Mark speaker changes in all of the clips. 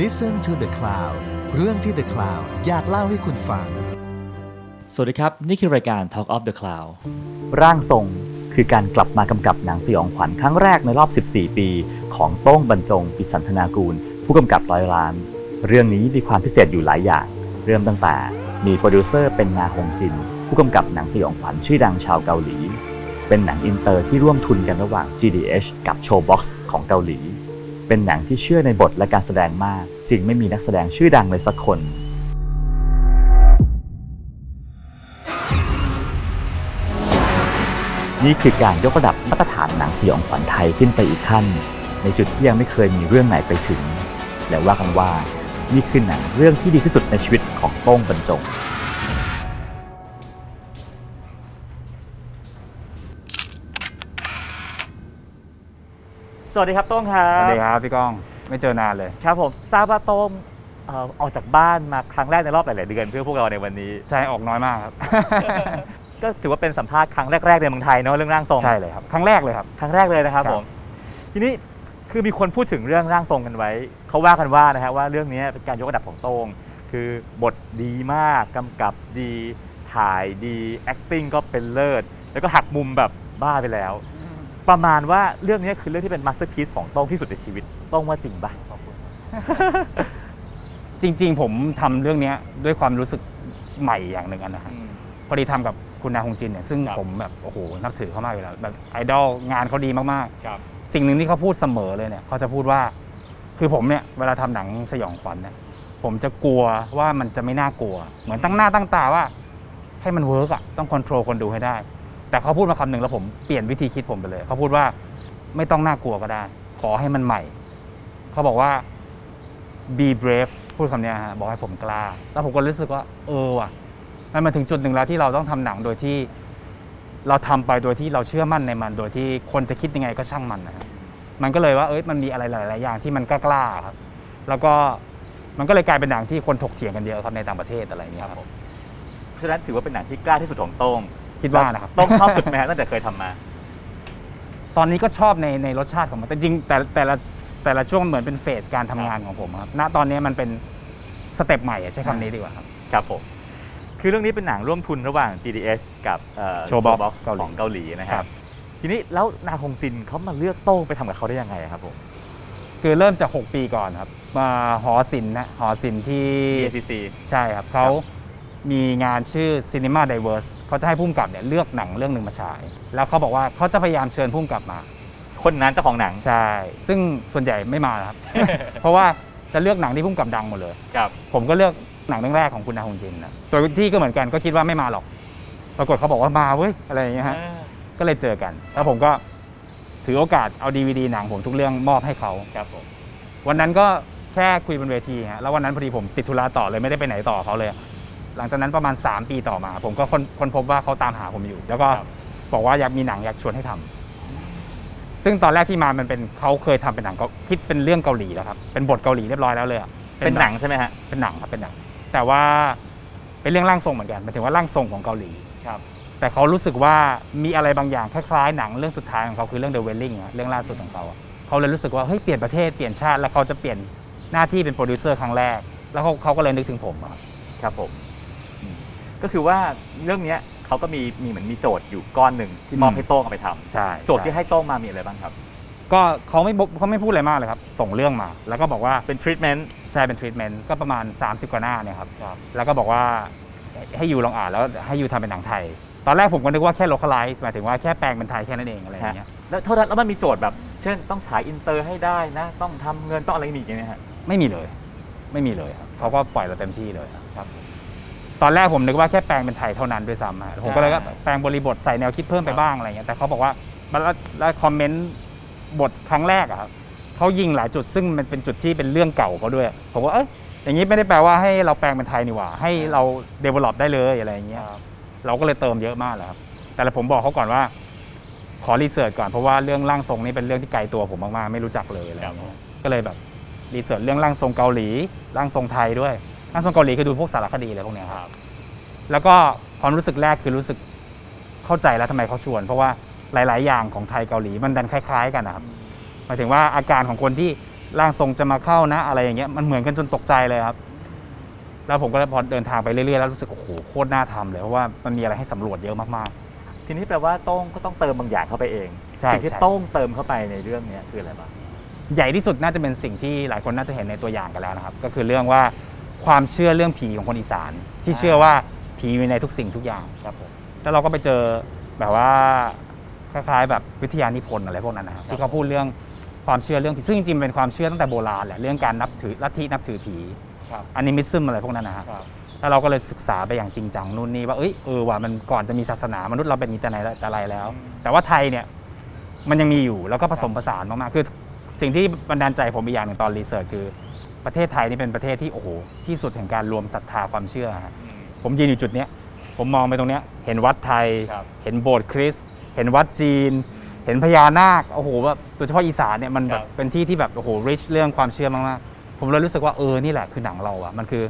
Speaker 1: Listen to the Cloud เรื่องที่ The Cloud อยากเล่าให้คุณฟัง
Speaker 2: สวัสดีครับ นี่คือรายการ Talk of the Cloud
Speaker 3: ร่างทรงคือการกลับมากำกับหนังสยองขวัญครั้งแรกในรอบ 14 ปี ของโต้งบรรจง ปิสันธนากูล ผู้กำกับร้อยล้าน เรื่องนี้มีความพิเศษอยู่หลายอย่าง เริ่มตั้งแต่มีโปรดิวเซอร์เป็นนาฮงจิน ผู้กำกับหนังสยองขวัญชื่อดังชาวเกาหลี เป็นหนังอินเตอร์ที่ร่วมทุนกันระหว่าง GDH กับ Showbox ของเกาหลี เป็นหนังที่เชื่อในบทและการแสดงมาก จึงไม่มีนักแสดงชื่อดังเลยสักคน นี่คือการยกระดับมาตรฐานหนังสยองขวัญไทยขึ้นไปอีกขั้น ในจุดที่ยังไม่เคยมีเรื่องไหนไปถึง และว่ากันว่า นี่คือหนังเรื่องที่ดีที่สุดในชีวิตของโต้งบรรจง
Speaker 2: สวัสดีครับโต้งครั
Speaker 4: สวั
Speaker 2: บ
Speaker 4: สดีครับพี่ก้องไม่เจอนานเลย
Speaker 2: ครับผมทราบว่าโต้งเอ่อออกจากบ้านมาครั้งแรกในรอบหลาย ๆ เดือนเพื่อพวกเราในวันนี้
Speaker 4: ใช่ออกน้อยมากครับ
Speaker 2: ก็ถือว่าเป็นสัมภาษณ์ครั้งแรก ๆ ในเมืองไทยเนอะเรื่องร่างทรง
Speaker 4: ใช่เลยครับ ครั้งแรกเลยครับ
Speaker 2: ครั้งแรกเลยนะครับ
Speaker 4: ครับ
Speaker 2: ผม ทีนี้คือมีคนพูดถึงเรื่องร่างทรงกันไว้ เขาว่ากันว่านะฮะว่าเรื่องนี้เป็นการยกระดับของโต้งคือบทดีมากกำกับดี ถ่ายดี acting ก็เป็นเลิศ แล้วก็หักมุมแบบบ้าไปแล้ว ประมาณว่าเรื่องนี้คือเรื่องที่เป็น masterpiece ของโต้งที่สุดในชีวิตโต้งว่าจริงปะ
Speaker 4: จริง ๆ ผมทำเรื่องเนี้ยด้วยความรู้สึกใหม่อย่างหนึ่งอันนะฮะพอดีทำกับคุณนาฮงจินเนี่ยซึ่ง
Speaker 2: ครับ
Speaker 4: ผมแบบโอ้โหนับถือเขามากอยู่แล้วแบบไอดอลงานเขาดีมาก
Speaker 2: ครับ
Speaker 4: ๆ สิ่งหนึ่งที่เขาพูดเสมอเลยเนี่ยเขาจะพูดว่า คือผมเนี่ยเวลาทำหนังสยองขวัญเนี่ยผมจะกลัวว่ามันจะไม่น่ากลัว เหมือนตั้งหน้าตั้งตาว่า ให้มัน work อะต้องควบคุมคนดูให้ได้ แต่เขาพูดมาคำหนึ่งแล้วผมเปลี่ยนวิธีคิดผมไปเลย เขาพูดว่าไม่ต้องน่ากลัวก็ได้ ขอให้มันใหม่ เขาบอกว่า be brave พูดคำนี้ฮะบอกให้ผมกล้า แล้วผมก็รู้สึกว่า เออว่ะมันมาถึงจุดหนึ่งแล้วที่เราต้องทำหนังโดยที่ เราทำไปโดยที่เราเชื่อมั่นในมัน โดยที่คนจะคิดยังไงก็ช่างมันนะครับมันก็เลยว่าเอ้ยมันมีอะไรหลาย ๆ อย่างที่มันกล้าๆครับ แล้วก็มันก็เลยกลายเป็นหนังที่คนถกเถียงกันเยอะครับในต่างประเทศอะไรอย่างเงี้ยครับ
Speaker 2: เพราะฉะนั้นถือว่าเป็นหนังที่กล้าที่สุดของโต้ง
Speaker 4: คิดว่านะครับ
Speaker 2: โต้งชอบสุดไหมฮะตั้งแต่เคยทำมา
Speaker 4: ตอนนี้ก็ชอบในในรสชาติของมันแต่จริงแต่แต่ละแต่ละช่วงเหมือนเป็นเฟสการทำงานของผมครับ ณตอนนี้มันเป็นสเต็ปใหม่อะใช้คำนี้ดีกว่าครับ
Speaker 2: ครับผม คือเรื่องนี้เป็นหนังร่วมทุนระหว่าง GDH กับเอ่อ
Speaker 4: Showbox
Speaker 2: Showbox
Speaker 4: เกาหลี
Speaker 2: ของเกาหลีนะค
Speaker 4: ครั
Speaker 2: รับ
Speaker 4: บ
Speaker 2: ทีนี้แล้วนาคงจินเขามาเลือกโต้งไปทำกับเขาได้ยังไงอะครับผม
Speaker 4: คือเริ่มจาก 6 ปีก่อนครับมาหอศิลป์นะหอศิลป์ที่
Speaker 2: BACC
Speaker 4: ใช่ครับเขา มีงานชื่อ Cinema Diverse เขาจะให้พุ่มกับเนี่ยเลือกหนังเรื่องหนึ่งมาฉาย แล้วเขาบอกว่าเขาจะพยายามเชิญพุ่มกับมา
Speaker 2: คนนั้นเจ้าของหนัง
Speaker 4: ใช่ ซึ่งส่วนใหญ่ไม่มาครับ เพราะว่าจะเลือกหนังที่พุ่มกับดังหมดเลย
Speaker 2: ครับ
Speaker 4: ผมก็เลือกหนังเรื่องแรกของคุณนาฮงจินนะตัวที่ก็เหมือนกันก็คิดว่าไม่มาหรอก ปรากฏเขาบอกว่ามาเว้ยอะไรอย่างเงี้ยฮะ ก็เลยเจอกัน แล้วผมก็ถือโอกาสเอาดีวดีหนังผมทุกเรื่องมอบให้เขา
Speaker 2: ครับผม
Speaker 4: วันนั้นก็แค่คุยบนเวทีฮะ แล้ววันนั้นพอดีผมติดธุระต่อเลยไม่ได้ไปไหนต่อเขาเลย หลังจากนั้นประมาณ 3 ปีต่อมา ผมก็คนคนพบว่าเขาตามหาผมอยู่ แล้วก็
Speaker 2: ครับ
Speaker 4: บอกว่าอยากมีหนังอยากชวนให้ทำซึ่งตอนแรกที่มามันเป็นเขาเคยทำเป็นหนังเขาคิดเป็นเรื่องเกาหลีแล้วครับเป็นบทเกาหลีเรียบร้อยแล้วเลยอะ
Speaker 2: เป็นหนังใช่ไหมฮะ
Speaker 4: เป็นหนังครับเป็นหนัง แต่ว่าเป็นเรื่องร่างทรงเหมือนกันหมายถึงว่าร่างทรงของเกาหลี
Speaker 2: ครับ
Speaker 4: แต่เขารู้สึกว่ามีอะไรบางอย่างคล้ายๆหนังเรื่องสุดท้ายของเขาคือเรื่อง The Wailing อะเรื่องล่าสุดของเขาอะเขาเลยรู้สึกว่าเฮ้ยเปลี่ยนประเทศเปลี่ยนชาติแล้วเขาจะเปลี่ยนหน้าที่เป็นโปรดิวเซอร์ครั้งแรก แล้วเขาเขาก็เลยนึกถึงผมอะ
Speaker 2: ครับผมอืม ก็คือว่าเรื่องเนี้ยเขาก็มีมีเหมือนมีโจทย์อยู่ก้อนหนึ่งที่มอบให้โต้งเอาไปทำ
Speaker 4: ใช่
Speaker 2: โจทย์ที่ให้โต้งมามีอะไรบ้างครับ
Speaker 4: ก็เขาไม่บอกเขาไม่พูดอะไรมากเลยครับ ส่งเรื่องมา แล้วก็บอกว่า
Speaker 2: เป็นทรีทเมนต์
Speaker 4: ใช่เป็นทรีทเมนต์ก็ประมาณ 30 กว่าหน้าเนี่ยครับ แล้วก็บอกว่าให้ you ลองอ่านแล้วให้ you ทำเป็นหนังไทย ตอนแรกผมก็นึกว่าแค่ localize หมายถึงว่าแค่แปลงเป็นไทยแค่นั้นเองอะไรอย่างเงี้ย
Speaker 2: แล้วเท่านั้นแล้วมันมีโจทย์แบบ เช่นต้องฉายอินเตอร์ให้ได้นะ ต้องทำเงินต้องอะไรมีอีกไหมฮะ
Speaker 4: ไม่มีเลย ไม่มีเลยครับเขาก็ปล่อยเราเต็มที่เลยครับ ตอนแรกผมนึกว่าแค่แปลงเป็นไทยเท่านั้นด้วยซ้ำฮะผมก็เลยก็แปลงบริบทใส่แนวคิดเพิ่มไปบ้างอะไรเงี้ยแต่เขาบอกว่าแล้วแล้ว comment บทครั้งแรกอะครับเขายิงหลายจุดซึ่งมันเป็นจุดที่เป็นเรื่องเก่าเขาด้วย ผมว่าเอ้ยอย่างนี้ไม่ได้แปลว่าให้เราแปลงเป็นไทยนี่หว่า ให้เรา develop ได้เลยอะไรอย่างเงี้ยเราก็เลยเติมเยอะมากเลยครับแต่ละผมบอกเขาก่อนว่า ขอรีเสิร์ชก่อนเพราะว่าเรื่องร่างทรงนี่เป็นเรื่องที่ไกลตัวผมมากๆไม่รู้จักเลยอะไรอย่างเงี้ยก็เลยแบบรีเสิร์ชเรื่องร่างทรงเกาหลีร่างทรงไทยด้วย ร่างทรงเกาหลีคือดูพวกสารคดีอะไรพวกเนี้ยครับ แล้วก็ความรู้สึกแรกคือรู้สึกเข้าใจแล้วทำไมเขาชวน เพราะว่าหลาย ๆ อย่างของไทยเกาหลีมันดันคล้าย ๆ กันนะครับหมายถึงว่าอาการของคนที่ร่างทรงจะมาเข้านะ อะไรอย่างเงี้ยมันเหมือนกันจนตกใจเลยครับ แล้วผมก็พอเดินทางไปเรื่อย ๆ แล้วรู้สึกโอ้โหโคตรน่าทำเลยเพราะว่ามันมีอะไรให้สำรวจเยอะมาก
Speaker 2: ทีนี้แปลว่าโต้งก็ต้องเติมบางอย่างเข้าไปเอง
Speaker 4: ใช่
Speaker 2: สิ่งที่
Speaker 4: ใช่
Speaker 2: โต้งเติมเข้าไปในเรื่องเนี้ยคืออะไรบ้าง
Speaker 4: ๆ ใหญ่ที่สุดน่าจะเป็นสิ่งที่หลายคนน่าจะเห็นในตัวอย่างกันแล้วนะครับ ก็คือเรื่องว่า ความเชื่อเรื่องผีของคนอีสาน ที่เชื่อว่าผีมีในทุกสิ่งทุกอย่าง
Speaker 2: ครับผม
Speaker 4: แล้วเราก็ไปเจอแบบว่าคล้ายๆ แบบวิทยานิพนธ์อะไรพวกนั้นนะครับที่เขาพูดเรื่องความเชื่อเรื่องผีซึ่งจริงๆมันเป็นความเชื่อตั้งแต่โบราณแหละเรื่องการนับถือลัทธินับถือผี
Speaker 2: ครับ
Speaker 4: อนิมิซึมอะไรพวกนั้นนะฮะ
Speaker 2: ครับ
Speaker 4: แล้วเราก็เลยศึกษาไปอย่างจริงจังนู่นนี่ว่าเอ้ยเออว่ามันก่อนจะมีศาสนามนุษย์เราเป็นอย่างนี้แต่ไหนแต่ไรแล้ว แต่ว่าไทยเนี่ยมันยังมีอยู่แล้วก็ผสมผสานมากๆคือสิ่งที่บันดาลใจผมอีกอย่างหนึ่งตอนรีเสิร์ชคือ ประเทศไทยนี่เป็นประเทศที่โอ้โหที่สุดแห่งการรวมศรัทธาความเชื่อฮะผมยืนอยู่จุดเนี้ยผมมองไปตรงเนี้ยเห็นวัดไทย
Speaker 2: ครับ
Speaker 4: เห็นโบสถ์คริสต์เห็นวัดจีน เห็นพญานาคโอ้โหแบบโดยเฉพาะอีสานเนี่ยมันแบ
Speaker 2: ครับบ
Speaker 4: เป็นที่ที่แบบโอ้โห rich เรื่องความเชื่อมากๆผมเลยรู้สึกว่าเออนี่แหละคือหนังเราอะมันคือ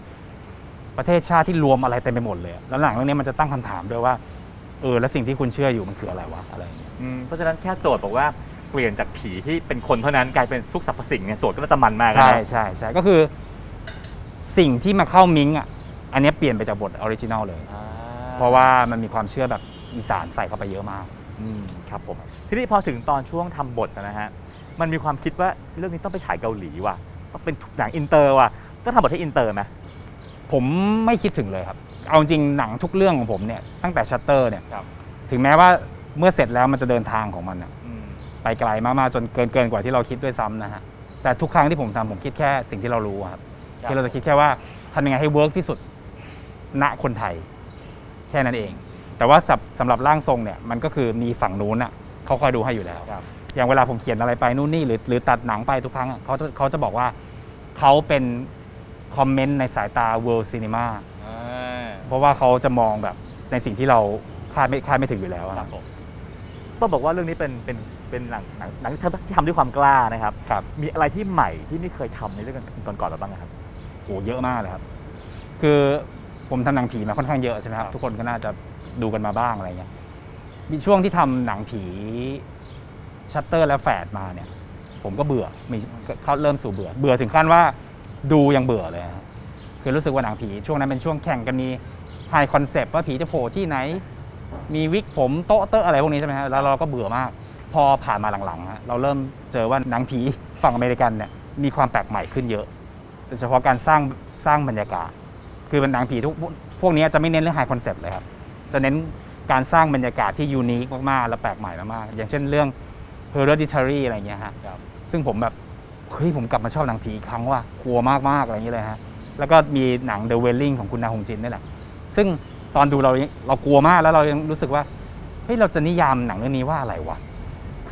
Speaker 4: ประเทศชาติที่รวมอะไรเต็มไปหมดเลยอะแล้วหนังเรื่องนี้มันจะตั้งคำถามด้วยว่าเออแล้วสิ่งที่คุณเชื่ออยู่มันคืออะไรวะอะไรอย่างเงี้ย
Speaker 2: อืมเพราะฉะนั้นแค่โจทย์บอกว่า เปลี่ยนจากผีที่เป็นคนเท่านั้นกลายเป็นทุกสรรพสิ่งเนี่ยโจทย์ก็น่าจะมันมากนะ
Speaker 4: ใช่ใช่ใช่ก็คือ สิ่งที่มาเข้ามิงอะอันเนี้ยเปลี่ยนไปจากบท original เลย
Speaker 2: อ่
Speaker 4: เพราะว่ามันมีความเชื่อแบบอีสานใส่เข้าไปเยอะมาก
Speaker 2: อืมครับผมทีนี้พอถึงตอนช่วงทำบทนะฮะมันมีความคิดว่าเรื่องนี้ต้องไปฉายเกาหลีว่ะต้องเป็นหนังอินเตอร์ว่ะต้องทำบทให้อินเตอร์ไหม
Speaker 4: ผมไม่คิดถึงเลยครับ เอาจริงหนังทุกเรื่องของผมเนี่ยตั้งแต่ชัตเตอร์เนี่ย
Speaker 2: ครับ
Speaker 4: ถึงแม้ว่าเมื่อเสร็จแล้วมันจะเดินทางของมันน่ะ
Speaker 2: อืม
Speaker 4: ไปไกลมากๆจนเกินเกินกว่าที่เราคิดด้วยซ้ำนะฮะแต่ทุกครั้งที่ผมทำผมคิดแค่สิ่งที่เรารู้อะครับที่เราจะคิดแค่ว่าทำยังไงให้เวิร์กที่สุดณคนไทย แค่นั้นเอง แต่ว่าสำสำหรับร่างทรงเนี่ยมันก็คือมีฝั่งนู้นอะเขาคอยดูให้อยู่แล้ว
Speaker 2: ครับ
Speaker 4: อย่างเวลาผมเขียนอะไรไปนู่นนี่หรือหรือตัดหนังไปทุกครั้งอะเขาจะเขาจะบอกว่าเขาเป็นคอมเมนต์ในสายตา world cinema
Speaker 2: อ่า
Speaker 4: เพราะว่าเขาจะมองแบบในสิ่งที่เราคาดไม่คาดไม่ถึงอยู่แล้วอะ
Speaker 2: ครับผมต้องบอกว่าเรื่องนี้เป็นเป็น เป็นหนังหนังหนังที่ทำด้วยความกล้านะครับ
Speaker 4: ครับ
Speaker 2: มีอะไรที่ใหม่ที่ไม่เคยทำในเรื่องก่อนๆมาบ้างไหมครับ
Speaker 4: โหเยอะมากเลยครับ คือผมทำหนังผีมาค่อนข้างเยอะใช่ไหมครับ
Speaker 2: ครับ
Speaker 4: ทุกคนก็น่าจะดูกันมาบ้างอะไรเงี้ยมีช่วงที่ทำหนังผีชัตเตอร์และแฝดมาเนี่ย ผมก็เบื่อมีเขาเริ่มสู่เบื่อ เบื่อถึงขั้นว่าดูยังเบื่อเลยครับคือรู้สึกว่าหนังผีช่วงนั้นเป็นช่วงแข่งกันมีhigh concept ว่าผีจะโผล่ที่ไหน มีวิกผมโต๊ะเตอะอะไรพวกนี้ใช่ไหมฮะแล้วเราก็เบื่อมาก พอผ่านมาหลังๆฮะเราเริ่มเจอว่าหนังผีฝั่งอเมริกันเนี่ยมีความแปลกใหม่ขึ้นเยอะโดยเฉพาะการสร้างสร้างบรรยากาศ คือเป็นหนังผีทุกพวกพวกนี้จะไม่เน้นเรื่อง high concept เลยครับ จะเน้นการสร้างบรรยากาศที่ unique มากๆ และแปลกใหม่มากๆ อย่างเช่นเรื่อง Hereditary อะไรเงี้ยฮะ
Speaker 2: ครับ
Speaker 4: ซึ่งผมแบบ เฮ้ย ผมกลับมาชอบหนังผีอีกครั้งว่ะกลัวมากๆ อะไรอย่างเงี้ยเลยฮะ แล้วก็มีหนัง The Wailing ของคุณนาฮงจินนี่แหละ ซึ่งตอนดูเรายังเรากลัวมากแล้วเรายังรู้สึกว่า เฮ้ย เราจะนิยามหนังเรื่องนี้ว่าอะไรวะ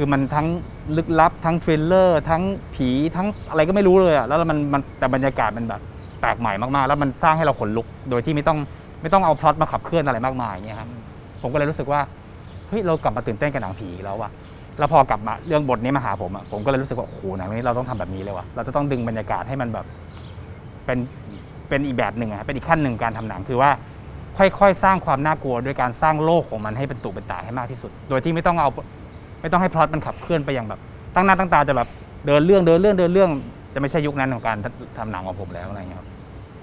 Speaker 4: คือมันทั้งลึกลับทั้งเทรลเลอร์ทั้งผีทั้งอะไรก็ไม่รู้เลยอะแล้วมันมันแต่บรรยากาศมันแบบแปลกใหม่มากๆ แล้วมันสร้างให้เราขนลุก โดยที่ไม่ต้องไม่ต้องเอาพล็อตมาขับเคลื่อนอะไรมากมายอย่างเงี้ยครับผมก็เลยรู้สึกว่าเฮ้ยเรากลับมาตื่นเต้นกับหนังผีแล้วว่ะแล้วพอกลับมาเรื่องบทนี้มาหาผมอะผมก็เลยรู้สึกว่าโอ้โหหนังนี้เราต้องทำแบบนี้เลยว่ะเราจะต้องดึงบรรยากาศให้มันแบบเป็นเป็นอีกแบบหนึ่งอะเป็นอีกขั้นหนึ่งการทำหนังคือว่าค่อยๆ สร้างความน่ากลัวด้วยการสร้างโลกของมันให้เป็นตุเป็นตาให้มากที่สุด โดยที่ไม่ต้องเอา ไม่ต้องให้พล็อตมันขับเคลื่อนไปอย่างแบบ ตั้งหน้าตั้งตาจะแบบเดินเรื่องเดินเรื่องเดินเรื่องจะไม่ใช่ยุคนั้นของการทำหนังของผมแล้วอะไรอย่างเงี้ยครับ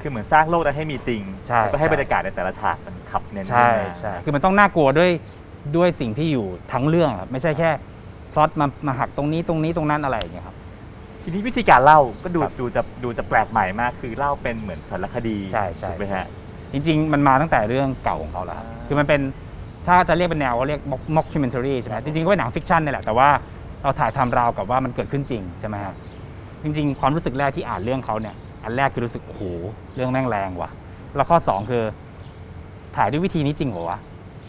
Speaker 2: คือเหมือนสร้างโลกนั้นให้มีจริง
Speaker 4: ใช่
Speaker 2: แล้วก็ให้
Speaker 4: ใช่
Speaker 2: บรรยากาศในแต่ละฉากมันขับเน้น
Speaker 4: ใช่
Speaker 2: ขึ้นมา
Speaker 4: ใช่คือมันต้องน่ากลัวด้วยด้วยสิ่งที่อยู่ทั้งเรื่องครับไม่ใช่แค่พล็อตมามาหักตรงนี้ตรงนี้ตรงนั้นอะไรอย่างเงี้ยครับ
Speaker 2: ทีนี้วิธีการเล่าก็ดู
Speaker 4: ครับ
Speaker 2: ดูจะดูจะแปลกใหม่มาก คือเล่าเป็นเหมือนสารคดี
Speaker 4: ใช่ใช่
Speaker 2: ถูกไหม
Speaker 4: ใช่
Speaker 2: ฮะ
Speaker 4: จริง ๆ มันมาตั้งแต่เรื่องเก่าของเขาแล้วครับ
Speaker 2: อ่า
Speaker 4: คือมันเป็น ถ้าจะเรียกเป็นแนวก็เรียก mockumentary ใช่ไหมจริงๆก็เป็นหนังฟิกชันนี่แหละแต่ว่าเราถ่ายทำราวกับว่ามันเกิดขึ้นจริงใช่ไหมครับจริง ๆ ความรู้สึกแรกที่อ่านเรื่องเขาเนี่ยอันแรกคือรู้สึกโอ้โหเรื่องแม่งแรงว่ะ แล้วข้อสองคือ ถ่ายด้วยวิธีนี้จริงเหรอวะ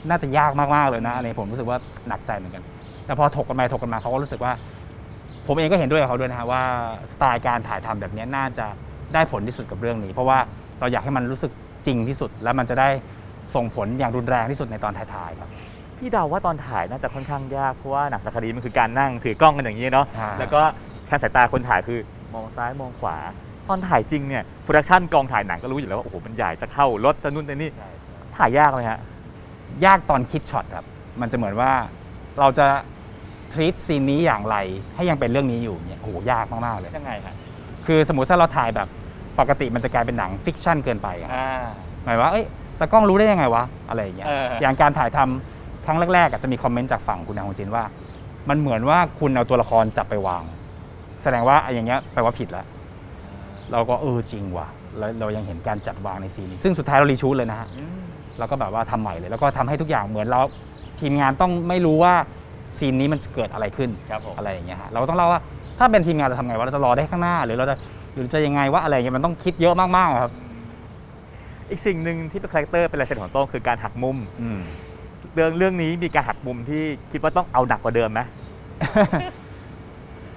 Speaker 4: น่าจะยากมากๆเลยนะอะไรผมรู้สึกว่าหนักใจเหมือนกัน แต่พอถกกันไปถกกันมาเขาก็รู้สึกว่า ผมเองก็เห็นด้วยกับเขาด้วยนะฮะว่าสไตล์การถ่ายทำแบบนี้น่าจะได้ผลที่สุดกับเรื่องนี้ เพราะว่าเราอยากให้มันรู้สึกจริงที่สุดแล้วมันจะได้ ส่งผลอย่างรุนแรงที่สุดในตอนถ่ายๆครับ
Speaker 2: พี่เดาว่าตอนถ่ายน่าจะค่อนข้างยาก เพราะว่าหนังสารคดีมันคือการนั่งถือกล้องกันอย่างนี้เนาะ
Speaker 4: อ่า
Speaker 2: แล้วก็แค่สายตาคนถ่ายคือมองซ้ายมองขวา ตอนถ่ายจริงเนี่ยโปรดักชันกองถ่ายหนังก็รู้อยู่แล้วว่าโอ้โหมันใหญ่จะเข้ารถจะนู่นจะนี่ถ่ายยากไหมฮะ
Speaker 4: ยากตอนคิดช็อตครับ มันจะเหมือนว่าเราจะ treat ซีนนี้อย่างไร ให้ยังเป็นเรื่องนี้อยู่เนี่ยโอ้โหยากมาก ๆ เลย
Speaker 2: ยังไงฮะ
Speaker 4: คือสมมติถ้าเราถ่ายแบบปกติมันจะกลายเป็นหนัง fiction เกินไปอะ
Speaker 2: อ่า
Speaker 4: หมายว่าเอ้ย ตากล้องรู้ได้ยังไงวะอะไรอย่างเงี้ย
Speaker 2: เออ
Speaker 4: อ
Speaker 2: อ
Speaker 4: ย่างการถ่ายทำครั้งแรกๆอะจะมีคอมเมนต์จากฝั่งคุณนาฮงจินว่า มันเหมือนว่าคุณเอาตัวละครจับไปวาง แสดงว่าไอ้อย่างเงี้ยแปลว่าผิดแล้ว เราก็เออจริงว่ะแล้วเรายังเห็นการจัดวางในซีนนี้ซึ่งสุดท้ายเรา reshoot เลยนะฮะ
Speaker 2: อืม
Speaker 4: แล้วก็แบบว่าทำใหม่เลย แล้วก็ทำให้ทุกอย่างเหมือนเราทีมงานต้องไม่รู้ว่าซีนนี้มันจะเกิดอะไรขึ้น
Speaker 2: ครับผม
Speaker 4: อะไรอย่างเงี้ยฮะเราก็ต้องเล่าว่าถ้าเป็นทีมงานเราทำไงว่าเราจะรอได้ข้างหน้า หรือเราจะหรือจะยังไงว่าอะไรอย่างเงี้ยมันต้องคิดเยอะมากๆอะครับ
Speaker 2: อีกสิ่งหนึ่งที่เป็น character เป็นลายเซ็นของโต้งคือการหักมุมเรื่องเรื่องนี้มีการหักมุมที่คิดว่าต้องเอาหนักกว่าเดิมไหม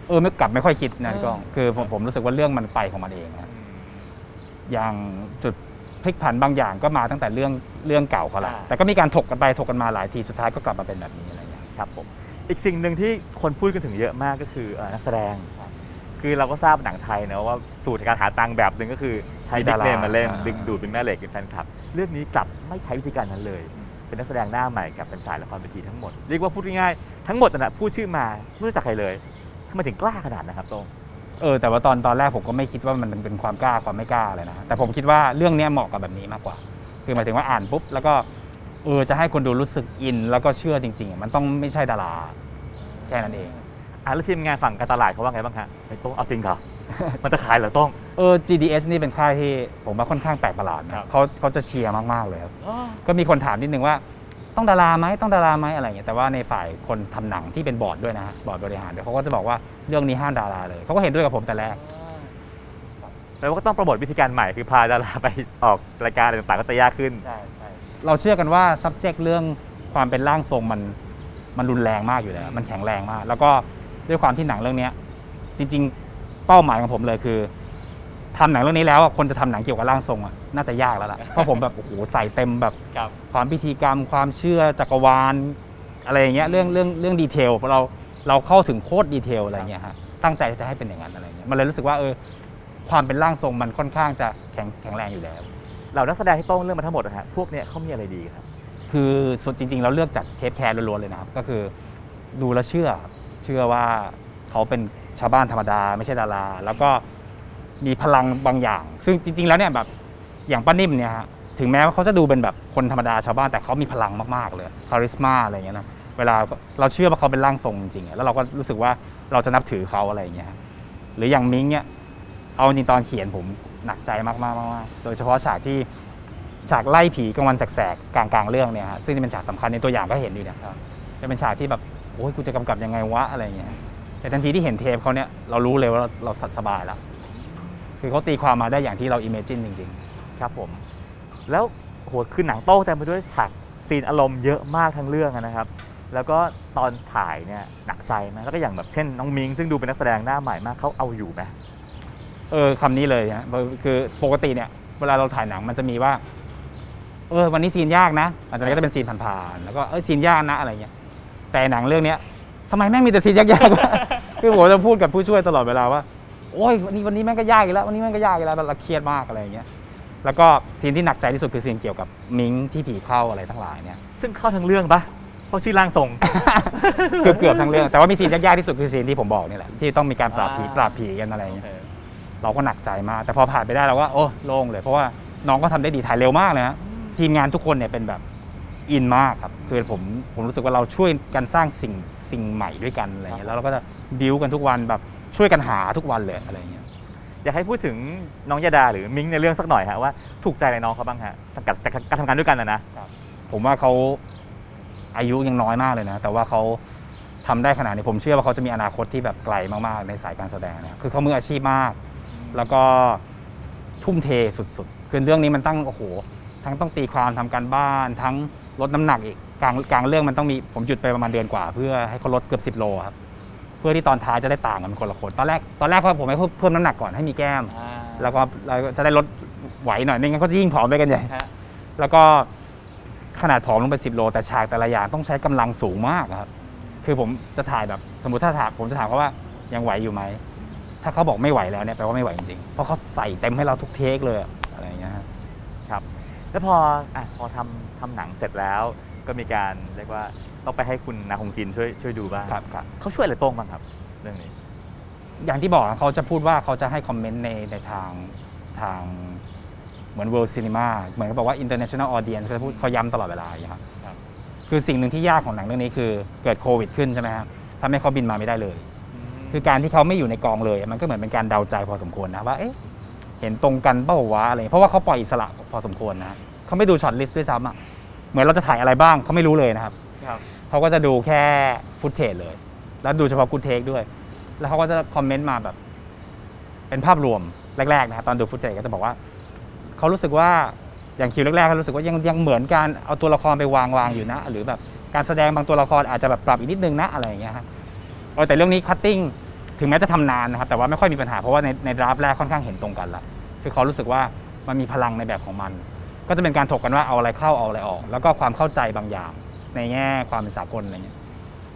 Speaker 4: เออไม่กลับไม่ค่อยคิดนะ
Speaker 2: เออ
Speaker 4: ก็คือผมผมรู้สึกว่าเรื่องมันไปของมันเองฮะอย่างจุดพลิกผันบางอย่างก็มาตั้งแต่เรื่องเรื่องเก่าเขาแหละ
Speaker 2: อ่า
Speaker 4: แต่ก็มีการถกกันไปถกกันมาหลายทีสุดท้ายก็กลับมาเป็นแบบนี้อะไรอย่างเงี้ย
Speaker 2: ครับผมอีกสิ่งหนึ่งที่คนพูดกันถึงเยอะมากก็คือเอ่อนักแสดง คือเราก็ทราบหนังไทยนะว่าสูตรในการหาตังค์แบบหนึ่งก็คือใช้
Speaker 4: มี
Speaker 2: ดิ
Speaker 4: ดา
Speaker 2: ก
Speaker 4: รา
Speaker 2: เนมมาเล่น
Speaker 4: อ่า
Speaker 2: ดึงดูดเป็นแม่เหล็กเป็นแฟนคลับ เรื่องนี้กลับไม่ใช้วิธีการนั้นเลย เป็นนักแสดงหน้าใหม่กับเป็นสายละครเวทีทั้งหมด เรียกว่าพูดง่ายๆทั้งหมดนะนะพูดชื่อมาไม่รู้จักใครเลยทำไมถึงกล้าขนาดนะครับโต้ง
Speaker 4: เออแต่ว่าตอนตอนแรกผมก็ไม่คิดว่ามันเป็นความกล้าความไม่กล้าเลยนะแต่ผมคิดว่าเรื่องเนี้ยเหมาะกับแบบนี้มากกว่า คือหมายถึงว่าอ่านปุ๊บแล้วก็เออจะให้คนดูรู้สึกอิน แล้วก็เชื่อจริงๆอะมันต้องไม่ใช่ดาราแค่นั้นเอง
Speaker 2: อะแล้วทีมงานฝั่งการตลาดเขาว่าไงบ้างฮะไอ้โต้งเอาจริงเหรอ มันจะขายเหรอโต้ง
Speaker 4: เออ GDS นี่เป็นค่ายที่ผมว่าค่อนข้างแปลกประหลาด
Speaker 2: ครั
Speaker 4: นะ
Speaker 2: บ
Speaker 4: เขาเขาจะเชียร์มาก ๆ เลยครับ ก็มีคนถามนิดนึงว่าต้องดาราไหมต้องดาราไหมอะไรอย่างเงี้ยแต่ว่าในฝ่ายคนทำหนังที่เป็นบอร์ดด้วยนะฮะบอร์ดบริหารด้วยเขาก็จะบอกว่าเรื่องนี้ห้ามดาราเลยเขาก็เห็นด้วยกับผมแต่แรก
Speaker 2: แปลว่าก็ต้องโปรโมทวิธีการใหม่คือพาดาราไปออกรายการอะไรต่างๆก็จะยากขึ้น
Speaker 4: เราเชื่อกันว่า subject เรื่องความเป็นร่างทรงมันมันรุนแรงมากอยู่แล้ว มันแข็งแรงมาก แล้วก็ด้วยความที่หนังเรื่องเนี้ยจริง ๆ เป้าหมายของผมเลยคือทำหนังเรื่องนี้แล้วอะคนจะทำหนังเกี่ยวกับร่างทรงอะน่าจะยากแล้วล่ะ เพราะผมแบบโอ้โหใส่เต็มแบบ
Speaker 2: ครับ
Speaker 4: ความพิธีกรรม ความเชื่อจักรวาลอะไรอย่างเงี้ยเรื่องเรื่องเรื่อง detail เราเราเข้าถึงโคตร detail อะไรเงี้ยฮะตั้งใจจะให้เป็นอย่างนั้นอะไรเงี้ยมันเลยรู้สึกว่าเออความเป็นร่างทรงมันค่อนข้างจะแข็งแข็งแรงอยู่แล้ว
Speaker 2: เหล่านักแสดงที่โต้งเลือกมาทั้งหมดนะฮะพวกเนี้ยเขามีอะไรดีครับ
Speaker 4: คือสุดจริง ๆ เราเลือกจากเทปแคร์ล้วนๆเลยนะครับ ก็คือดูแล้วเชื่อครับเชื่อว่าเขาเป็น ชาวบ้านธรรมดาไม่ใช่ดารา แล้วก็มีพลังบางอย่าง ซึ่งจริง ๆ แล้วเนี่ยแบบอย่างป้านิ่มเนี่ยฮะถึงแม้ว่าเขาจะดูเป็นแบบคนธรรมดาชาวบ้านแต่เขามีพลังมากๆเลยคาริสมาอะไรอย่างเงี้ยนะเวลาเราเชื่อว่าเขาเป็นร่างทรงจริงๆแล้วเราก็รู้สึกว่าเราจะนับถือเขาอะไรอย่างเงี้ยหรืออย่างมิงเนี่ยเอาจริงตอนเขียนผมหนักใจมากๆมากๆโดยเฉพาะฉากที่ฉากไล่ผีกลางวันแสกๆกลางๆเรื่องเนี่ยฮะซึ่งจะเป็นฉากสำคัญในตัวอย่างก็เห็นอยู่เนะครับจะเป็นฉากที่แบบโอ้ยกูจะกำกับยังไงวะอะไรเงี้ย แต่ทันทีที่เห็นเทปเขาเนี่ยเรารู้เลยว่าเราเราสบายแล้ว คือเขาตีความมาได้อย่างที่เรา imagine จริง
Speaker 2: ครับผม แล้วโหคือหนังโต้แต่ไปด้วยฉากซีนอารมณ์เยอะมากทั้งเรื่องอะนะครับ แล้วก็ตอนถ่ายเนี่ยหนักใจไหมแล้วก็อย่างแบบเช่นน้องมิงซึ่งดูเป็นนักแสดงหน้าใหม่มากเขาเอาอยู่ไหม
Speaker 4: ๆ เออคำนี้เลยฮะคือปกติเนี่ยเวลาเราถ่ายหนังมันจะมีว่า เออวันนี้ซีนยากนะอาจจะก็จะเป็นซีนผ่านๆแล้วก็เออซีนยากนะอะไรเงี้ยแต่หนังเรื่องเนี้ย ทำไมแม่งมีแต่ซีนยากๆวะคือผมจะพูดกับผู้ช่วยตลอดเวลาว่าโอ้ยวันนี้วันนี้แม่งก็ยากอีกแล้ววันนี้แม่งก็ยากอีกแล้วเราเครียดมากอะไรอย่างเงี้ยแล้วก็ซีนที่หนักใจที่สุดคือซีนเกี่ยวกับมิงที่ผีเข้าอะไรทั้งหลายเนี่ย
Speaker 2: ซึ่งเข้าทั้งเรื่องปะเพราะชื่อร่างทรง
Speaker 4: เกือบเกือบทั้งเรื่อง แต่ว่ามีซีนยากๆที่สุดคือซีนที่ผมบอกนี่แหละที่ต้องมีการปราบผี
Speaker 2: อ่า
Speaker 4: ปราบผีกันอะไรอย่างเงี้ยเราก็หนักใจมาก แต่พอผ่านไปได้เราก็โอ้โล่งเลยเพราะว่าน้องก็ทำได้ดีถ่ายเร็วมากเลยฮะทีมงานทุกคนเนี่ยเป็นแบบอินมากครับคือผมผมรู้สึกว่าเราช่วยกันสร้างสิ่ง สิ่งใหม่ด้วยกันอะไรเงี้ยแล้วเราก็จะบิวกันทุกวันแบบช่วยกันหาทุกวันเลยอะไรเงี้ย
Speaker 2: อยากให้พูดถึงน้องยาดาหรือมิงในเรื่องสักหน่อยฮะว่าถูกใจอะไรน้องเขาบ้างฮะจากจากการทำงานด้วยกันนะนะ
Speaker 4: ผมว่าเขาอายุยังน้อยมากเลยนะ แต่ว่าเขาทำได้ขนาดนี้ผมเชื่อว่าเขาจะมีอนาคตที่แบบไกลมากๆในสายการแสดงนะคือเขามืออาชีพมาก แล้วก็ทุ่มเทสุดๆคือเรื่องนี้มันตั้งโอ้โห ทั้งต้องตีความทำการบ้าน ทั้งลดน้ำหนักอีก กลางกลางเรื่องมันต้องมีผมหยุดไปประมาณเดือนกว่า เพื่อให้เขาลดเกือบ10โลครับเพื่อที่ตอนท้ายจะได้ต่างกันคนละคนตอนแรกตอนแรกผมให้เพิ่มน้ำหนักก่อนให้มีแก้มแล้วก็เราจะได้ลดไหวหน่อยไม่งั้นก็จะยิ่งผอมไปกันใหญ่แล้วก็ขนาดผอมลงไป 10 โล แต่ฉากแต่ละอย่างต้องใช้กำลังสูงมากอะครับ คือผมจะถ่ายแบบสมมติถ้าถามผมจะถามเขาว่ายังไหวอยู่ไหม ถ้าเขาบอกไม่ไหวแล้วเนี่ยแปลว่าไม่ไหวจริงๆ เพราะเขาใส่เต็มให้เราทุกเทคเลยอะอะไรอย่างเงี้ยฮะ
Speaker 2: แล้วพออะพอทำทำหนังเสร็จแล้ว ก็มีการเรียกว่าต้องไปให้คุณนาคงจินช่วยช่วยดูบ้าง
Speaker 4: ครับครับ
Speaker 2: เขาช่วยอะไรโต้งบ้างครับ เรื่องนี้
Speaker 4: อย่างที่บอกเขาจะพูดว่าเขาจะให้คอมเมนต์ในในทางทางเหมือน world cinema เหมือนเขาบอกว่า international audience เขาจะพูดเขาย้ำตลอดเวลาอย่างเงี้ยครับ
Speaker 2: ครับ
Speaker 4: คือสิ่งหนึ่งที่ยากของหนังเรื่องนี้คือเกิดโควิดขึ้นใช่ไหมครับทำให้เขาบินมาไม่ได้เลย คือการที่เขาไม่อยู่ในกองเลย มันก็เหมือนเป็นการเดาใจพอสมควรนะว่าเอ๊ะเห็นตรงกันเปล่าวะอะไรเพราะว่าเขาปล่อยอิสระพอสมควรนะเขาไม่ดู shot list ด้วยซ้ำอะ เหมือนเราจะถ่ายอะไรบ้างเขาไม่รู้เลยนะครับ
Speaker 2: ครับ
Speaker 4: เขาก็จะดูแค่ footage เลย แล้วดูเฉพาะกูเทคด้วย แล้วเขาก็จะคอมเมนต์มาแบบ เป็นภาพรวมแรกๆนะครับตอนดู footage ก็จะบอกว่าเขารู้สึกว่าอย่างคิวแรกๆเขารู้สึกว่ายังยังเหมือนการเอาตัวละครไปวางวางอยู่นะ หรือแบบการแสดงบางตัวละครอาจจะแบบปรับอีกนิดนึงนะอะไรอย่างเงี้ยครับเออแต่เรื่องนี้ cuttingถึงแม้จะทำนานนะครับ แต่ว่าไม่ค่อยมีปัญหาเพราะว่าในในดราฟต์แรกค่อนข้างเห็นตรงกันละคือเขารู้สึกว่ามันมีพลังในแบบของมัน ก็จะเป็นการถกกันว่าเอาอะไรเข้าเอาอะไรออก แล้วก็ความเข้าใจบางอย่างในแง่ความเป็นสากลอะไรเงี้ย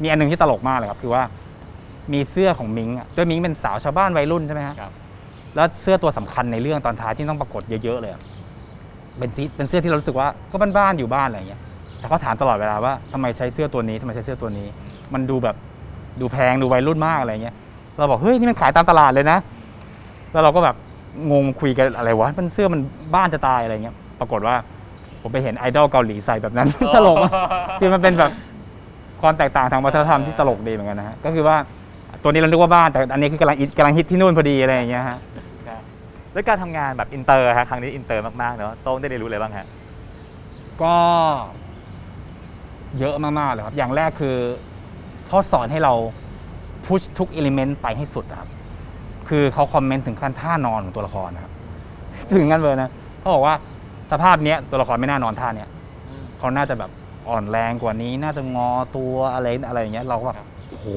Speaker 4: มีอันหนึงที่ตลกมากเลยครับ คือว่ามีเสื้อของมิงอะด้วยมิงเป็นสาวชาวบ้านวัยรุ่นใช่ไหมฮะ
Speaker 2: ครับ
Speaker 4: แล้วเสื้อตัวสำคัญในเรื่องตอนท้ายที่ต้องปรากฏเยอะๆเลยอะเป็นซีเป็นเสื้อที่เรารู้สึกว่าก็บ้านๆอยู่บ้านอะไรอย่างเงี้ยแต่เขาถามตลอดเวลาว่าทำไมใช้เสื้อตัวนี้ทำไมใช้เสื้อตัวนี้ มันดูแบบดูแพงดูวัยรุ่นมากอะไรเงี้ยเราบอกเฮ้ยนี่มันขายตามตลาดเลยนะ แล้วเราก็แบบงงคุยกันอะไรวะมันเสื้อมันบ้านจะตายอะไรเงี้ย ปรากฏว่า ผมไปเห็นไอดอลเกาหลีใส่แบบนั้น ตลกมากคือมันเป็นแบบความแตกต่างทางวัฒนธรรมที่ตลกดีเหมือนกันนะฮะก็คือว่าตัวนี้เรานึกว่าบ้านแต่อันนี้คือกำลังอิกำลังฮิตที่นู่นพอดีอะไรอย่างเงี้ยฮะ
Speaker 2: แล้วการทำงานแบบอินเตอร์ฮะครั้งนี้อินเตอร์มากๆเนาะโต้งได้เรียนรู้อะไรบ้างฮะ
Speaker 4: ก็เยอะมากๆเลยครับ อย่างแรกคือเขาสอนให้เราพุชทุกอิเลเมนต์ไปให้สุดนะครับ คือเขาคอมเมนต์ถึงขั้นท่านอนของตัวละครนะครับ ถึงกันเลยนะเขาบอกว่า สภาพเนี้ยตัวละครไม่น่านอนท่าเนี้ยเขาน่าจะแบบอ่อนแรงกว่านี้ น่าจะงอตัวอะไรอะไรอย่างเงี้ยเราก็แบบโอ้โห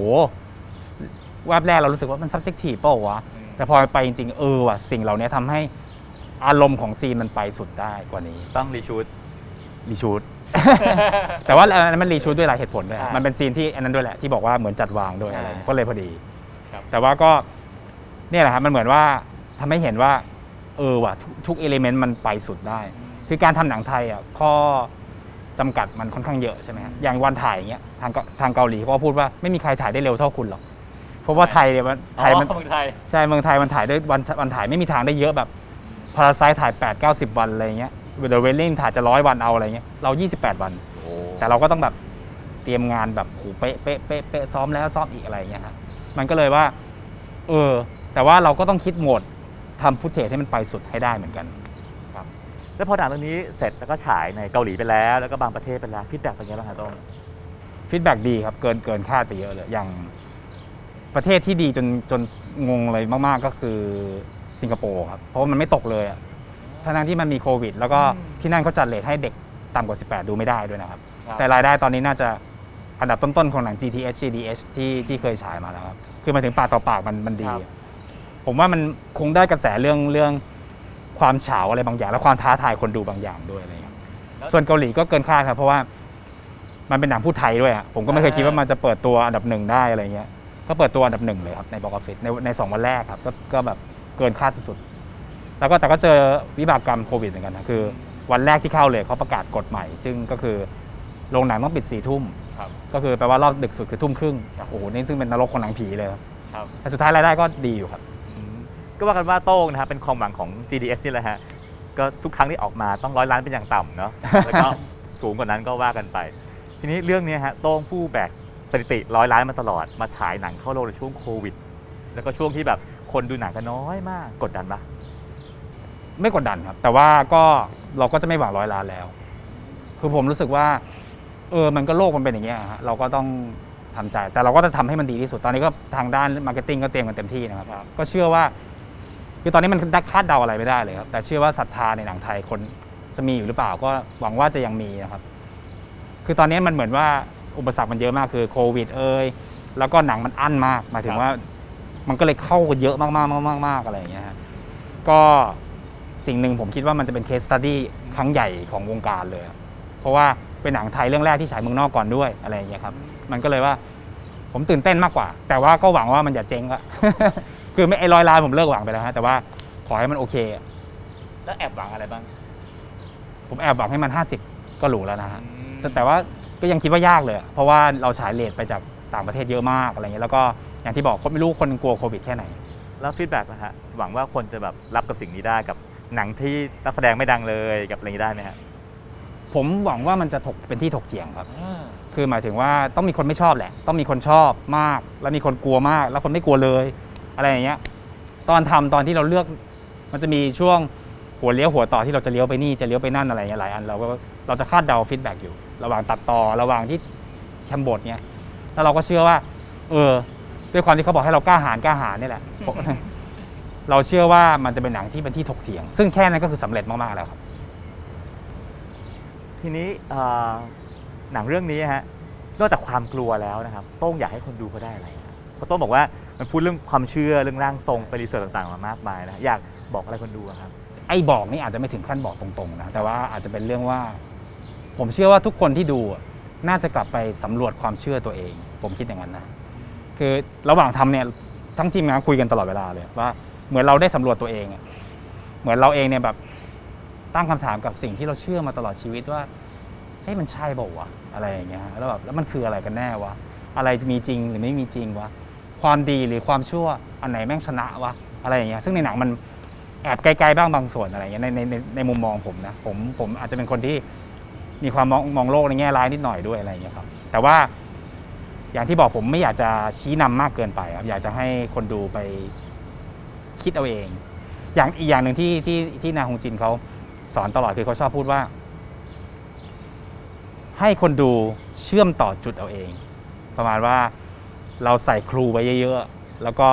Speaker 4: แวบแรกเรารู้สึกว่ามัน subjective เปล่าวะแต่พอไปจริงๆเออว่ะสิ่งเหล่านี้ทำให้อารมณ์ของซีนมันไปสุดได้กว่านี้
Speaker 2: ต้องรีชูด
Speaker 4: รีชูดแต่ว่าอันนั้นมันรีชูดด้วยหลายเหตุผลด้วย
Speaker 2: อ่ามั
Speaker 4: มันเป็นซีนที่อันนั้นด้วยแหละที่บอกว่าเหมือนจัดวางด้วยอะไร
Speaker 2: อ่า
Speaker 4: ก็เลยพอดี
Speaker 2: ครับ
Speaker 4: แต่ว่าก็เนี่ยแหละครับมันเหมือนว่าทำให้เห็นว่า เออว่ะทุกทุกเอลิเมนต์มันไปสุดได้ คือการทำหนังไทยอะข้อจำกัดมันค่อนข้างเยอะใช่ไหมฮะอย่างวันถ่ายอย่างเงี้ยทางเกาทางเกาหลีเขาก็พูดว่าไม่มีใครถ่ายได้เร็วเท่าคุณหรอกเพราะว่าไทยเนี่ยมันไทยมัน
Speaker 2: อ๋อเมืองไทย
Speaker 4: ใช่เมืองไทยมันถ่ายได้วันวันถ่ายไม่มีทางได้เยอะแบบParasite ถ่าย 8 9 0 วันอะไรเงี้ย The Wailing ถ่ายจะร้อยวันเอาอะไรเงี้ยเรา 28 วัน แต่เราก็ต้องแบบเตรียมงานแบบโหเป๊ะเป๊ะเป๊ะเป๊ะซ้อมแล้วซ้อมอีกอะไรเงี้ยครับมันก็เลยว่า เออ แต่ว่าเราก็ต้องคิดโหมด ทำ footage ให้มันไปสุดให้ได้เหมือนกัน
Speaker 2: แล้วพอหนังเรื่องนี้เสร็จแล้วก็ฉายในเกาหลีไปแล้ว แล้วก็บางประเทศไปแล้ว feedback เป็นไงบ้างครับโต้ง
Speaker 4: feedback ดีครับเกินเกินคาดไปเยอะเลย อย่างประเทศที่ดีจนจนงงเลยมาก ๆ ก็คือสิงคโปร์ครับ เพราะว่ามันไม่ตกเลยอะทั้งๆที่มันมีโควิด แล้วก็ที่นั่นเขาจัดเลทให้เด็กต่ำกว่า 18 ดูไม่ได้ด้วยนะครับ แต่รายได้ตอนนี้น่าจะอันดับต้น ๆ ของหนัง GTH GDH ที่ที่เคยฉายมาแล้วครับ คือหมายถึงปากต่อปากมันมันดีอะ ผมว่ามันคงได้กระแสเรื่องเรื่องความเฉาอะไรบางอย่าง และความท้าทายคนดูบางอย่างด้วยอะไรอย่างเงี้ยส่วนเกาหลีก็เกินคาดครับ เพราะว่ามันเป็นหนังพูดไทยด้วยอะผมก็ไม่เคยคิดว่ามันจะเปิดตัวอันดับหนึ่งได้อะไรเงี้ยก็เปิดตัวอันดับหนึ่งเลยครับในบ็อกออฟฟิศในในสองวันแรกครับก็ก็แบบเกินคาดสุดๆแล้วก็แต่ก็เจอวิบากกรรมโควิดเหมือนกันนะคือ วันแรกที่เข้าเลยเขาประกาศกฎใหม่ ซึ่งก็คือโรงหนังต้องปิดสี่ทุ่ม
Speaker 2: ครับ
Speaker 4: ก็คือแปลว่ารอบดึกสุดคือทุ่มครึ่งโอ้โหนี่ซึ่งเป็นนรกของหนังผีเลยครับ
Speaker 2: ครับ
Speaker 4: แต่สุดท้ายรายได้ก็ดีอยู่ครับ
Speaker 2: ก็ว่ากันว่าโต้งนะครับเป็นความหวังของ GDS นี่แหละฮะก็ทุกครั้งที่ออกมาต้องร้อยล้านเป็นอย่างต่ำเนาะแล้วก็สูงกว่านั้นก็ว่ากันไป ทีนี้เรื่องนี้ฮะโต้งผู้แบกสถิติร้อยล้านมาตลอดมาฉายหนังเข้าโรงในช่วงโควิด แล้วก็ช่วงที่แบบคนดูหนังกันน้อยมากกดดันปะ
Speaker 4: ไม่กดดันครับ แต่ว่าก็เราก็จะไม่หวังร้อยล้านแล้ว คือผมรู้สึกว่า เออมันก็โลกมันเป็นอย่างเงี้ยฮะเราก็ต้องทำใจ แต่เราก็จะทำให้มันดีที่สุดตอนนี้ก็ทางด้าน marketing ก็เตรียมกันเต็มที่นะครับ ก็เชื่อว่า คือตอนนี้มันคาดเดาอะไรไม่ได้เลยครับ แต่เชื่อว่าศรัทธาในหนังไทยคนจะมีอยู่หรือเปล่าก็หวังว่าจะยังมีนะครับ คือตอนนี้มันเหมือนว่าอุปสรรคมันเยอะมากคือโควิด เอ่ยแล้วก็หนังมันอั้นมากหมายถึงว่า มันก็เลยเข้ากันเยอะมากๆมากๆมากๆอะไรอย่างเงี้ยฮะก็สิ่งหนึ่งผมคิดว่ามันจะเป็นเคสตัดดี้ครั้งใหญ่ของวงการเลย เพราะว่าเป็นหนังไทยเรื่องแรกที่ฉายเมืองนอกก่อนด้วยอะไรอย่างเงี้ยครับ มันก็เลยว่าผมตื่นเต้นมากกว่า แต่ว่าก็หวังว่ามันอย่าเจ๊งอะ คือไม่ไอ้ร้อยล้านผมเลิกหวังไปแล้วฮะแต่ว่าขอให้มันโอเคอะ
Speaker 2: แล้วแอบหวังอะไรบ้าง
Speaker 4: ผมแอบหวังให้มัน 50 ก็หรูแล้วนะฮะ แต่ว่าก็ยังคิดว่ายากเลยอะเพราะว่าเราฉายเลทไปจากต่างประเทศเยอะมากอะไรเงี้ยแล้วก็อย่างอย่างที่บอกคนไม่รู้คนกลัวโควิดแค่ไหน
Speaker 2: แล้วฟีดแบ็กนะฮะ หวังว่าคนจะแบบรับกับสิ่งนี้ได้กับหนังที่นักแสดงไม่ดังเลยกับอะไรอย่างนี้ได้ไหมฮะ
Speaker 4: ผมหวังว่ามันจะถกเป็นที่ถกเถียงครับ คือหมายถึงว่าต้องมีคนไม่ชอบแหละ ต้องมีคนชอบมาก แล้วมีคนกลัวมาก แล้วคนไม่กลัวเลย อะไรอย่างเงี้ยตอนทำตอนที่เราเลือกมันจะมีช่วงหัวเลี้ยวหัวต่อที่เราจะเลี้ยวไปนี่จะเลี้ยวไปนั่นอะไรอย่างเงี้ยหลายอันเราก็เราจะคาดเดา feedback อยู่ ระหว่างตัดต่อระหว่างที่แก้บทเนี้ยแล้วเราก็เชื่อว่า เออ ด้วยความที่เขาบอกให้เรากล้าหาญกล้าหาญนี่แหละเราเชื่อว่ามันจะเป็นหนังที่เป็นที่ถกเถียง ซึ่งแค่นั้นก็คือสำเร็จมากๆแล้วครับ
Speaker 2: ทีนี้หนังเรื่องนี้ฮะนอกจากความกลัวแล้วนะครับโต้งอยากให้คนดูเขาได้อะไรครับเพราะโต้งบอกว่า มันพูดเรื่องความเชื่อเรื่องร่างทรงไปรีเสิร์ชต่างๆมามากมายนะอยากบอกอะไรคนดูอะครับ
Speaker 4: ไอ้บอกนี่อาจจะไม่ถึงขั้นบอกตรงๆนะแต่ว่าอาจจะเป็นเรื่องว่า ผมเชื่อว่าทุกคนที่ดูอะน่าจะกลับไปสำรวจความเชื่อตัวเอง ผมคิดอย่างนั้นนะคือระหว่างทำเนี่ยทั้งทีมงานคุยกันตลอดเวลาเลยว่าเหมือนเราได้สำรวจตัวเองอะเหมือนเราเองเนี่ยแบบตั้งคำถามกับสิ่งที่เราเชื่อมาตลอดชีวิตว่าเฮ้ยมันใช่เปล่าวะอะไรอย่างเงี้ยแล้วแบบแล้วมันคืออะไรกันแน่วะอะไรมีจริงหรือไม่มีจริงวะ ความดีหรือความชั่วอันไหนแม่งชนะวะอะไรอย่างเงี้ยซึ่งในหนังมันแอบไกลๆบ้างบางส่วนอะไรเงี้ยในในในในมุมมองผมนะผมผมอาจจะเป็นคนที่มีความมองมองโลกในแง่ร้ายนิดหน่อยด้วยอะไรเงี้ยครับ แต่ว่าอย่างที่บอกผมไม่อยากจะชี้นำมากเกินไปครับอยากจะให้คนดูไปคิดเอาเอง อย่างอีกอย่างหนึ่งที่ที่ที่นาฮงจินเขาสอนตลอดคือเขาชอบพูดว่า ให้คนดูเชื่อมต่อจุดเอาเอง ประมาณว่า เราใส่ครูไว้เยอะๆ แล้วก็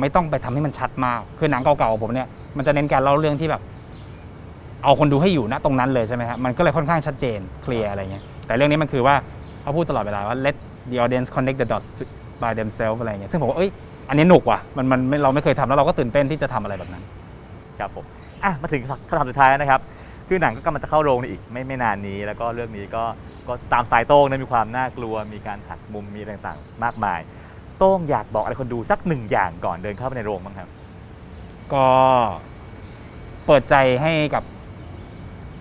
Speaker 4: ไม่ต้องไปทำให้มันชัดมาก คือหนังเก่าๆผมเนี่ย มันจะเน้นการเล่าเรื่องที่แบบ เอาคนดูให้อยู่ณตรงนั้นเลยใช่ไหมครับมันก็เลยค่อนข้างชัดเจน เคลียร์อะไรเงี้ย แต่เรื่องนี้มันคือว่าเขาพูดตลอดเวลาว่า let the audience connect the dots by themselves อะไรเงี้ย ซึ่งผมว่าเอ้ย อันนี้หนุกว่ะ มันมันเราไม่เคยทำแล้วเราก็ตื่นเต้นที่จะทำอะไรแบบนั้น
Speaker 2: ครับผม อะ มาถึงคำถามสุดท้ายนะครับ คือหนังก็กำลังจะเข้าโรงในอีกไม่ไม่นานนี้ แล้วก็เรื่องนี้ก็ก็ตามสายโต้งนะมีความน่ากลัว มีการหักมุม มีต่างๆ มากมาย โต้งอยากบอกอะไรคนดูสักหนึ่งอย่างก่อนเดินเข้าไปในโรงบ้างครับ
Speaker 4: ก็เปิดใจให้กับ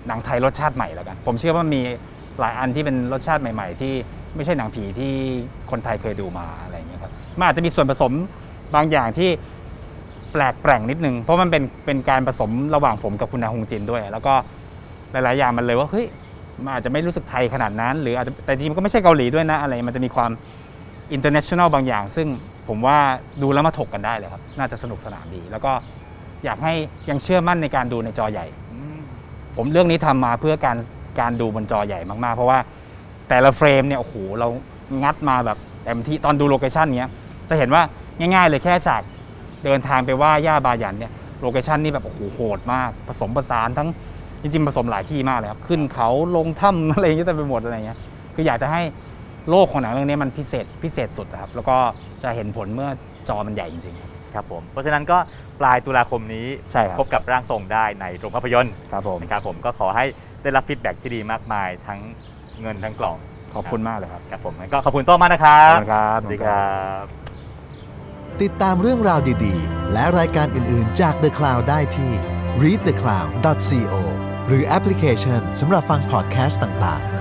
Speaker 4: หนังไทยรสชาติใหม่แล้วกัน ผมเชื่อว่ามีหลายอันที่เป็นรสชาติใหม่ ๆ ที่ไม่ใช่หนังผีที่คนไทยเคยดูมาอะไรอย่างเงี้ยครับมันอาจจะมีส่วนผสมบางอย่างที่แปลกแปลงนิดนึง เพราะมันเป็นเป็นการผสมระหว่างผมกับคุณนาฮงจินด้วย แล้วก็หลาย ๆ อย่างมันเลยว่าเฮ้ยมันอาจจะไม่รู้สึกไทยขนาดนั้น หรืออาจจะแต่จริงมันก็ไม่ใช่เกาหลีด้วยนะอะไร มันจะมีความ international บางอย่าง ซึ่งผมว่าดูแล้วมาถกกันได้เลยครับ น่าจะสนุกสนานดี แล้วก็อยากให้ยังเชื่อมั่นในการดูในจอใหญ่ ผมเรื่องนี้ทำมาเพื่อการการดูบนจอใหญ่มากๆ เพราะว่าแต่ละเฟรมเนี่ยโอ้โหเรางัดมาแบบเต็มที่ตอนดู location เนี้ยจะเห็นว่าง่ายๆเลยแค่ฉากเดินทางไปไหว้ย่าบาหยันเนี่ย location นี่แบบโอ้โหโหดมาก ผสมผสานทั้งจริงๆผสมหลายที่มากเลยครับ ขึ้นเขาลงถ้ำอะไรอย่างเงี้ยเต็มไปหมดอะไรเงี้ยคืออยากจะให้ โลกของหนังเรื่องนี้มันพิเศษพิเศษสุดนะครับ แล้วก็จะเห็นผลเมื่อจอมันใหญ่จริง
Speaker 2: ครับผมเพราะฉะนั้นก็ปลายตุลาคมนี้
Speaker 4: ใช่ครับ
Speaker 2: พบกับร่างทรงได้ในโรงภาพยนตร์
Speaker 4: ๆครับผม
Speaker 2: นะครับผมก็ขอให้ได้รับ feedback ที่ดีมากมายทั้งเงินทั้งกล่อง
Speaker 4: ขอบคุณมากเลยครับ
Speaker 2: ครับผมงั้นก็ขอบคุณโต้งมากนะครับข
Speaker 4: อบคุณครับ
Speaker 2: สวัสดีครับ
Speaker 1: ติดตามเรื่องราวดีๆ และรายการอื่นๆจาก The Cloud ได้ที่ readthecloud.co หรือแอปพลิเคชันสำหรับฟังพอดแคสต์ต่างๆ